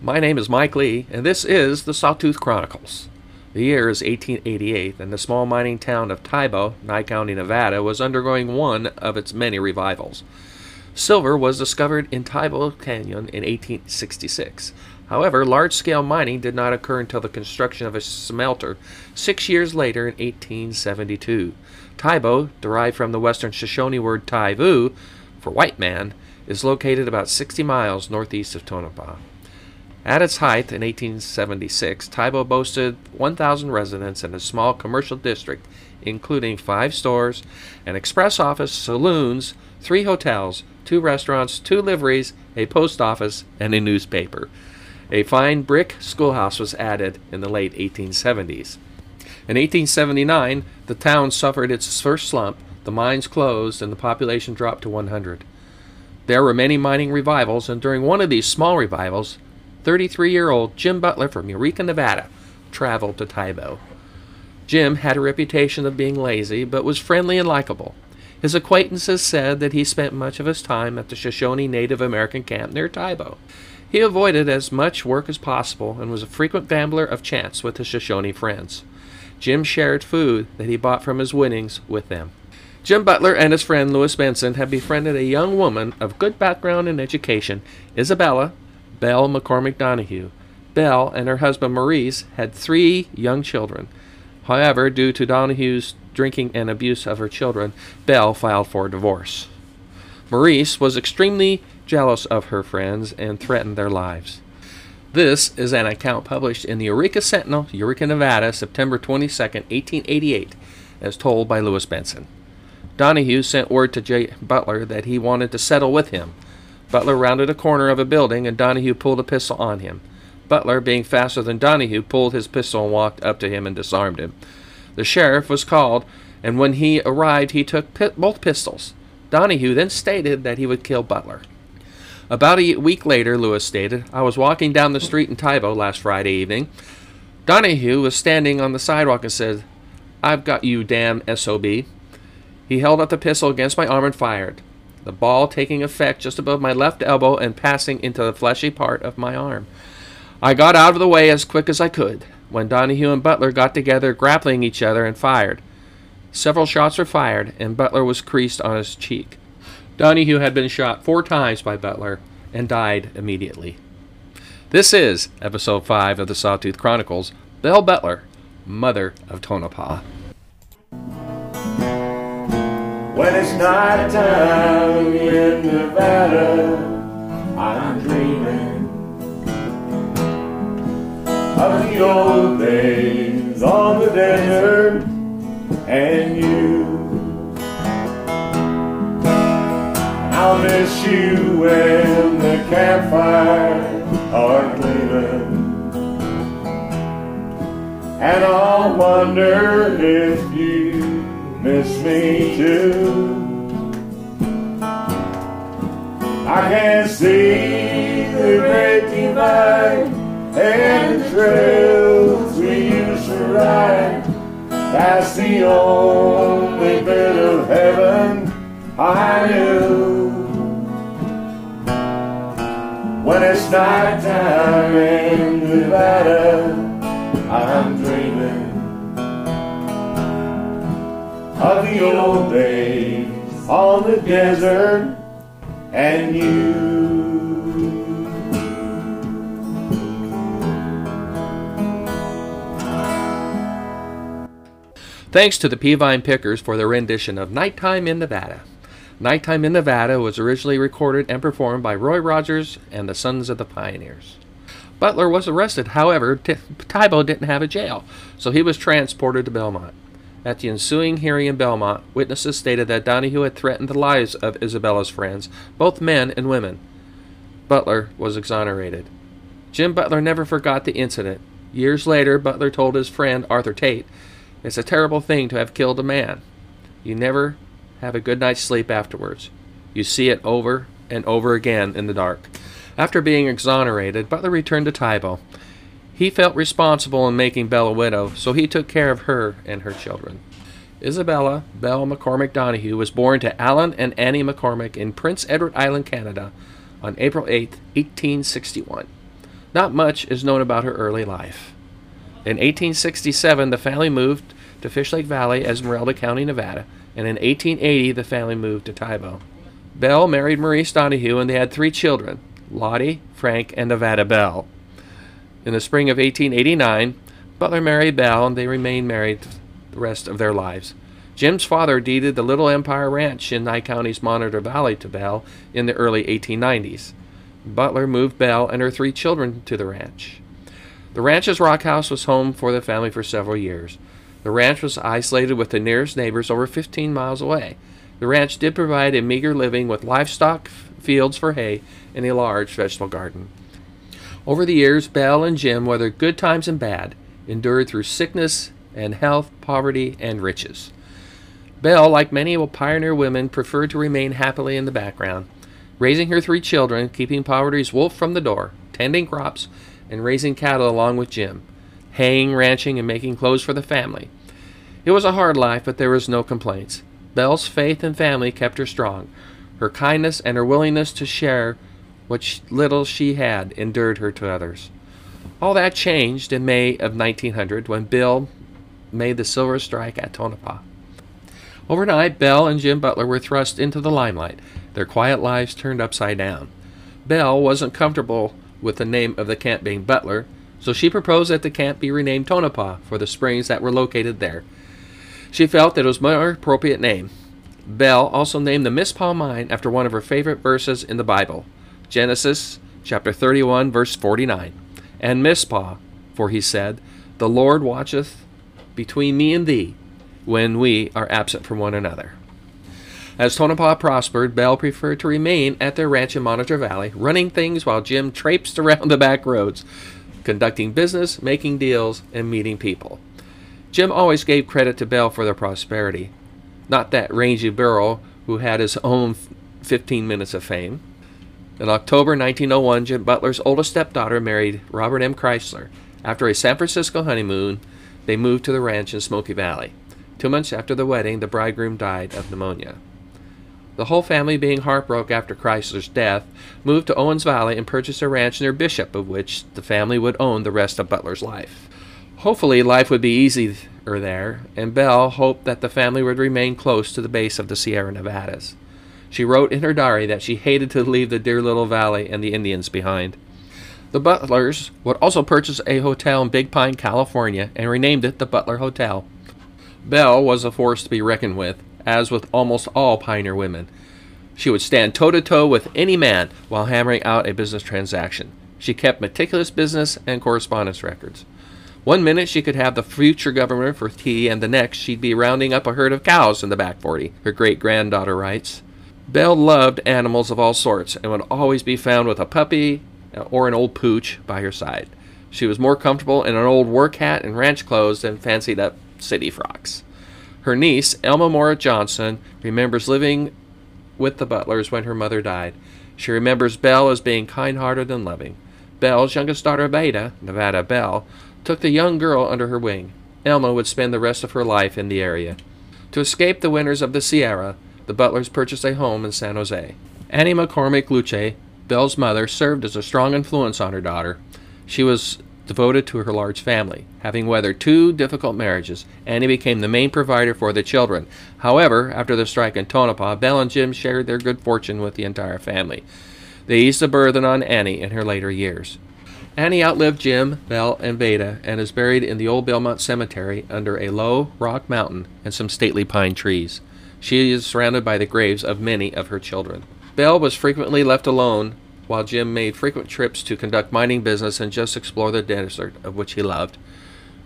My name is Mike Lee, and this is the Sawtooth Chronicles. The year is 1888, and the small mining town of Tybo, Nye County, Nevada, was undergoing one of its many revivals. Silver was discovered in Tybo Canyon in 1866. However, large scale mining did not occur until the construction of a smelter six years later in 1872. Tybo, derived from the western Shoshone word Taivu for white man, is located about 60 miles northeast of Tonopah. At its height in 1876, Tybo boasted 1,000 residents and a small commercial district, including five stores, an express office, saloons, three hotels, two restaurants, two liveries, a post office, and a newspaper. A fine brick schoolhouse was added in the late 1870s. In 1879, the town suffered its first slump, the mines closed, and the population dropped to 100. There were many mining revivals, and during one of these small revivals, 33 year old Jim Butler from Eureka, Nevada, traveled to Tybo. Jim had a reputation of being lazy, but was friendly and likable. His acquaintances said that he spent much of his time at the Shoshone Native American camp near Tybo. He avoided as much work as possible and was a frequent gambler of chance with his Shoshone friends. Jim shared food that he bought from his winnings with them. Jim Butler and his friend Louis Benson had befriended a young woman of good background and education, Isabella Belle McCormack Donahue. Belle and her husband Maurice had three young children. However, due to Donahue's drinking and abuse of her children, Belle filed for divorce. Maurice was extremely jealous of her friends and threatened their lives. This is an account published in the Eureka Sentinel, Eureka, Nevada, September 22, 1888, as told by Lewis Benson. Donahue sent word to J. Butler that he wanted to settle with him. Butler rounded a corner of a building and Donahue pulled a pistol on him. Butler, being faster than Donahue, pulled his pistol and walked up to him and disarmed him. The sheriff was called, and when he arrived, he took pi- both pistols. Donahue then stated that he would kill Butler. About a week later, Lewis stated, I was walking down the street in Tybo last Friday evening. Donahue was standing on the sidewalk and said, I've got you, damn SOB. He held up the pistol against my arm and fired, the ball taking effect just above my left elbow and passing into the fleshy part of my arm. I got out of the way as quick as I could when Donahue and Butler got together, grappling each other, and fired. Several shots were fired, and Butler was creased on his cheek. Donahue had been shot four times by Butler and died immediately. This is episode 5 of the Sawtooth Chronicles Belle Butler, Mother of Tonopah. When it's night time in Nevada, I'm dreaming of the old days on the desert and you. I'll miss you when the campfires are gleaming. And I'll wonder if you miss me too. I can see the great divide and the trails we used to ride. That's the only bit of heaven I knew. When it's night time in Nevada, the old days on the desert and you. Thanks to the Peavine Pickers for their rendition of Nighttime in Nevada. Nighttime in Nevada was originally recorded and performed by Roy Rogers and the Sons of the Pioneers. Butler was arrested, however, T- Tybo didn't have a jail, so he was transported to Belmont. At the ensuing hearing in Belmont, witnesses stated that Donahue had threatened the lives of Isabella's friends, both men and women. Butler was exonerated. Jim Butler never forgot the incident. Years later, Butler told his friend Arthur Tate, It's a terrible thing to have killed a man. You never have a good night's sleep afterwards. You see it over and over again in the dark. After being exonerated, Butler returned to Tybo. He felt responsible in making Belle a widow, so he took care of her and her children. Isabella Belle McCormack Donahue was born to Alan and Annie McCormack in Prince Edward Island, Canada, on April 8, 1861. Not much is known about her early life. In 1867, the family moved to Fish Lake Valley, Esmeralda County, Nevada, and in 1880, the family moved to Tybo. Belle married Maurice Donahue, and they had three children Lottie, Frank, and Nevada Belle. In the spring of 1889, Butler married Belle, and they remained married the rest of their lives. Jim's father deeded the Little Empire Ranch in Nye County's Monitor Valley to Belle in the early 1890s. Butler moved Belle and her three children to the ranch. The ranch's rock house was home for the family for several years. The ranch was isolated with the nearest neighbors over 15 miles away. The ranch did provide a meager living with livestock, fields for hay, and a large vegetable garden. Over the years, Belle and Jim weathered good times and bad, endured through sickness and health, poverty, and riches. Belle, like many pioneer women, preferred to remain happily in the background, raising her three children, keeping poverty's wolf from the door, tending crops, and raising cattle along with Jim, haying, ranching, and making clothes for the family. It was a hard life, but there was no complaints. Belle's faith and family kept her strong. Her kindness and her willingness to share what little she had endured her to others. All that changed in May of 1900 when Bill made the silver strike at Tonopah. Overnight, Belle and Jim Butler were thrust into the limelight, their quiet lives turned upside down. Belle wasn't comfortable with the name of the camp being Butler, so she proposed that the camp be renamed Tonopah for the springs that were located there. She felt that it was a more appropriate name. Belle also named the Mizpah mine after one of her favorite verses in the Bible, Genesis chapter 31 verse 49. And Mizpah, for he said, The Lord watcheth between me and thee when we are absent from one another. As Tonopah prospered, Belle preferred to remain at their ranch in Monitor Valley, running things while Jim traipsed around the back roads, conducting business, making deals, and meeting people. Jim always gave credit to Belle for their prosperity, not that rangy burro who had his own 15 minutes of fame. In October 1901, Jim Butler's oldest stepdaughter married Robert M. Chrysler. After a San Francisco honeymoon, they moved to the ranch in Smoky Valley. Two months after the wedding, the bridegroom died of pneumonia. The whole family, being heartbroken after Chrysler's death, moved to Owens Valley and purchased a ranch near Bishop, of which the family would own the rest of Butler's life. Hopefully, life would be easier there, and Belle hoped that the family would remain close to the base of the Sierra Nevadas. She wrote in her diary that she hated to leave the dear little valley and the Indians behind. The Butlers would also purchase a hotel in Big Pine, California, and renamed it the Butler Hotel. Belle was a force to be reckoned with, as with almost all pioneer women. She would stand toe to toe with any man while hammering out a business transaction. She kept meticulous business and correspondence records. One minute she could have the future governor for tea, and the next she'd be rounding up a herd of cows in the back forty, her great granddaughter writes. Belle loved animals of all sorts and would always be found with a puppy uh, or an old pooch by her side. She was more comfortable in an old work hat and ranch clothes than fancied up city frocks. Her niece, Elma Mora Johnson, remembers living with the Butlers when her mother died. She remembers Belle as being kind hearted and loving. Belle's youngest daughter, Veda, Nevada Belle, took the young girl under her wing. Elma would spend the rest of her life in the area. To escape the winters of the Sierra, the Butlers purchased a home in San Jose. Annie McCormack Luce, Belle's mother, served as a strong influence on her daughter. She was devoted to her large family. Having weathered two difficult marriages, Annie became the main provider for the children. However, after the strike in Tonopah, Belle and Jim shared their good fortune with the entire family. They eased the burden on Annie in her later years. Annie outlived Jim, Belle, and Veda and is buried in the old Belmont Cemetery under a low rock mountain and some stately pine trees. She is surrounded by the graves of many of her children. Belle was frequently left alone while Jim made frequent trips to conduct mining business and just explore the desert, of which he loved.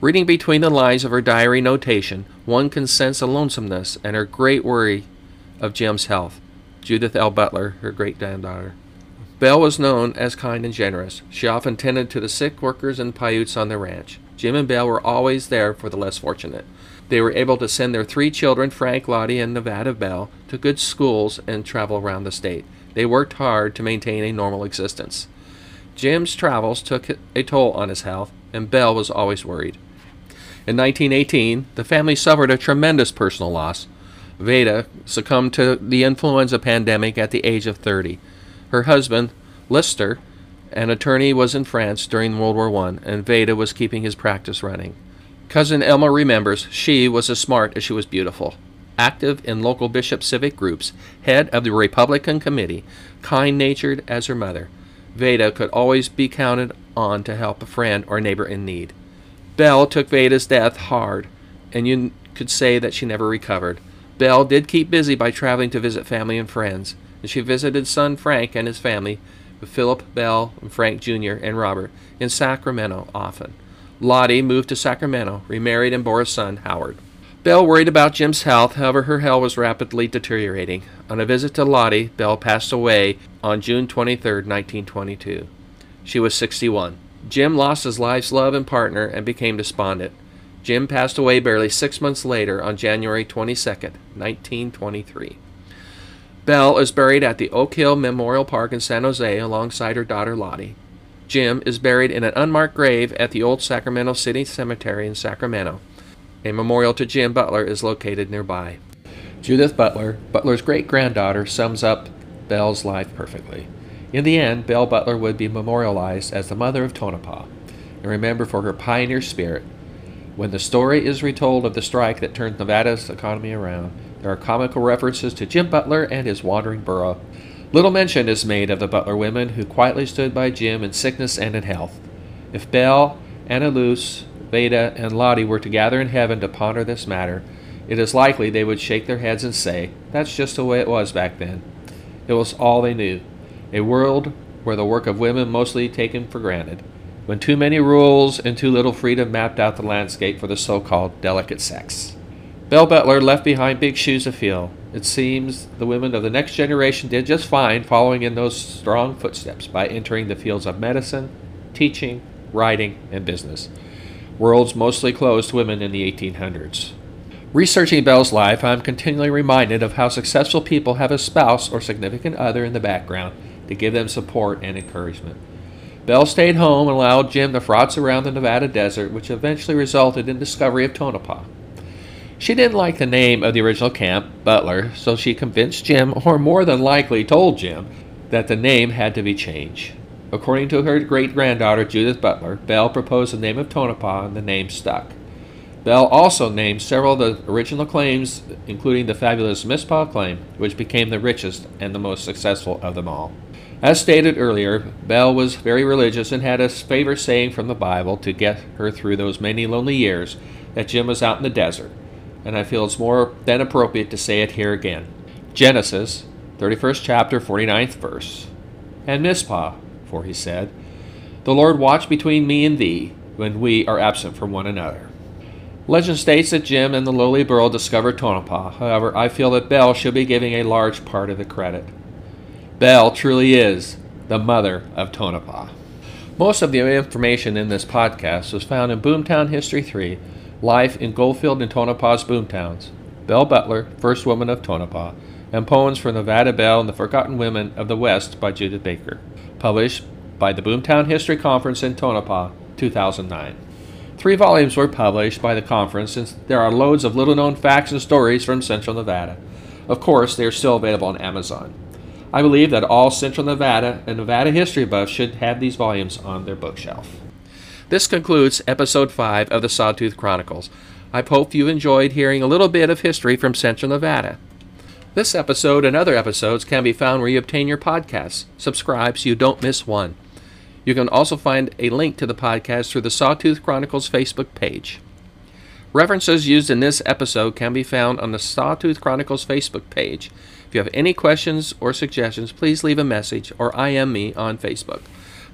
Reading between the lines of her diary notation, one can sense a lonesomeness and her great worry of Jim's health. Judith L. Butler, her great granddaughter. Belle was known as kind and generous. She often tended to the sick workers and Paiutes on the ranch. Jim and Belle were always there for the less fortunate. They were able to send their three children, Frank, Lottie, and Nevada Belle, to good schools and travel around the state. They worked hard to maintain a normal existence. Jim's travels took a toll on his health, and Belle was always worried. In 1918, the family suffered a tremendous personal loss. Veda succumbed to the influenza pandemic at the age of 30. Her husband, Lister, An attorney was in France during World War I, and Veda was keeping his practice running. Cousin Elma remembers she was as smart as she was beautiful. Active in local bishop civic groups, head of the Republican Committee, kind natured as her mother, Veda could always be counted on to help a friend or neighbor in need. Belle took Veda's death hard, and you could say that she never recovered. Belle did keep busy by traveling to visit family and friends, and she visited son Frank and his family, Philip, Belle, and Frank Jr., and Robert, in Sacramento often. Lottie moved to Sacramento, remarried, and bore a son, Howard. Belle worried about Jim's health, however, her health was rapidly deteriorating. On a visit to Lottie, Belle passed away on June 23, 1922. She was 61. Jim lost his life's love and partner and became despondent. Jim passed away barely six months later on January 22, 1923. Belle is buried at the Oak Hill Memorial Park in San Jose alongside her daughter Lottie. Jim is buried in an unmarked grave at the Old Sacramento City Cemetery in Sacramento. A memorial to Jim Butler is located nearby. Judith Butler, Butler's great granddaughter, sums up Belle's life perfectly. In the end, Belle Butler would be memorialized as the mother of Tonopah and remembered for her pioneer spirit. When the story is retold of the strike that turned Nevada's economy around, there are comical references to Jim Butler and his wandering burro. Little mention is made of the Butler women who quietly stood by Jim in sickness and in health. If Belle, Anna Luce, Veda, and Lottie were to gather in heaven to ponder this matter, it is likely they would shake their heads and say, That's just the way it was back then. It was all they knew. A world where the work of women mostly taken for granted, when too many rules and too little freedom mapped out the landscape for the so called delicate sex. Belle Butler left behind big shoes to fill. It seems the women of the next generation did just fine following in those strong footsteps by entering the fields of medicine, teaching, writing, and business. Worlds mostly closed to women in the 1800s. Researching Belle's life, I am continually reminded of how successful people have a spouse or significant other in the background to give them support and encouragement. Belle stayed home and allowed Jim to frotz around the Nevada desert, which eventually resulted in discovery of Tonopah. She didn't like the name of the original camp, Butler, so she convinced Jim, or more than likely told Jim, that the name had to be changed. According to her great granddaughter Judith Butler, Belle proposed the name of Tonopah and the name stuck. Belle also named several of the original claims, including the fabulous Mizpah claim, which became the richest and the most successful of them all. As stated earlier, Belle was very religious and had a favorite saying from the Bible to get her through those many lonely years that Jim was out in the desert, and I feel it's more than appropriate to say it here again. Genesis, 31st chapter, 49th verse. And Mizpah, for he said, The Lord watch between me and thee when we are absent from one another. Legend states that Jim and the lowly burro discovered Tonopah. However, I feel that Belle should be giving a large part of the credit. Belle truly is the mother of Tonopah. Most of the information in this podcast was found in Boomtown History 3 Life in Goldfield and Tonopah's Boomtowns, Belle Butler, First Woman of Tonopah, and Poems for Nevada Belle and the Forgotten Women of the West by Judith Baker, published by the Boomtown History Conference in Tonopah, 2009. Three volumes were published by the conference, since there are loads of little known facts and stories from Central Nevada. Of course, they are still available on Amazon. I believe that all Central Nevada and Nevada history buffs should have these volumes on their bookshelf. This concludes episode 5 of the Sawtooth Chronicles. I hope you enjoyed hearing a little bit of history from Central Nevada. This episode and other episodes can be found where you obtain your podcasts. Subscribe so you don't miss one. You can also find a link to the podcast through the Sawtooth Chronicles Facebook page. References used in this episode can be found on the Sawtooth Chronicles Facebook page. If you have any questions or suggestions, please leave a message or IM me on Facebook.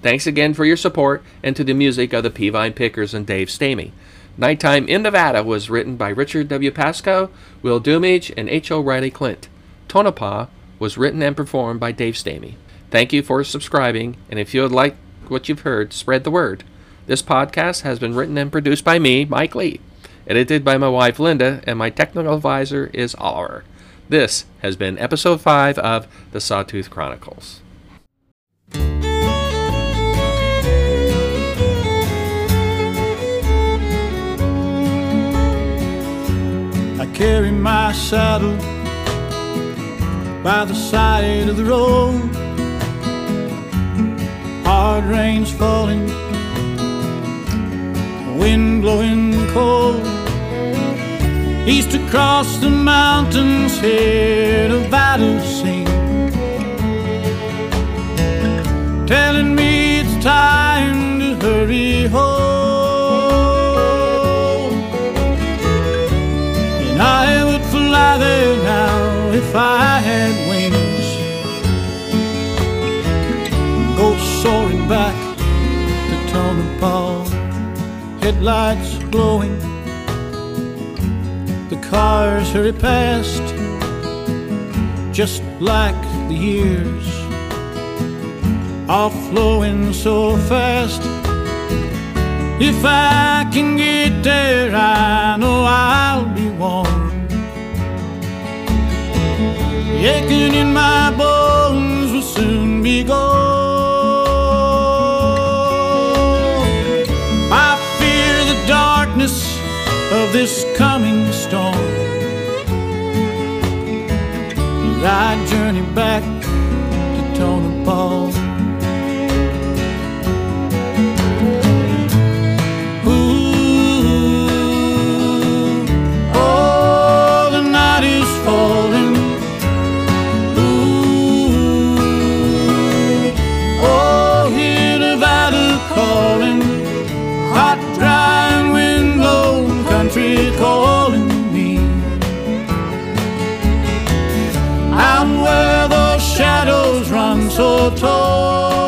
Thanks again for your support and to the music of the Peavine Pickers and Dave Stamey. Nighttime in Nevada was written by Richard W. Pascoe, Will Dulmage, and H. O'Reilly Clint. Tonopah was written and performed by Dave Stamey. Thank you for subscribing, and if you would like what you've heard, spread the word. This podcast has been written and produced by me, Mike Lee, edited by my wife Linda, and my technical advisor is Oliver. This has been episode 5 of the Sawtooth Chronicles. Carry my saddle by the side of the road. hard rain's falling, wind blowing cold. East across the mountains, hear the battle telling me it's time if I had wings. Go soaring back to town Tonopah, headlights glowing. The cars hurry past, just like the years, all flowing so fast. If I can get there, I know I'll be warm. Aching in my bones will soon be gone. I fear the darkness of this coming storm. I journey back to Tonopah. Country calling me. Out where those shadows run so tall.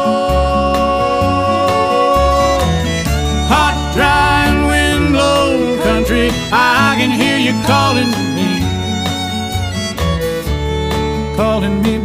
Hot, dry, and wind blown country, I can hear you calling me. Calling me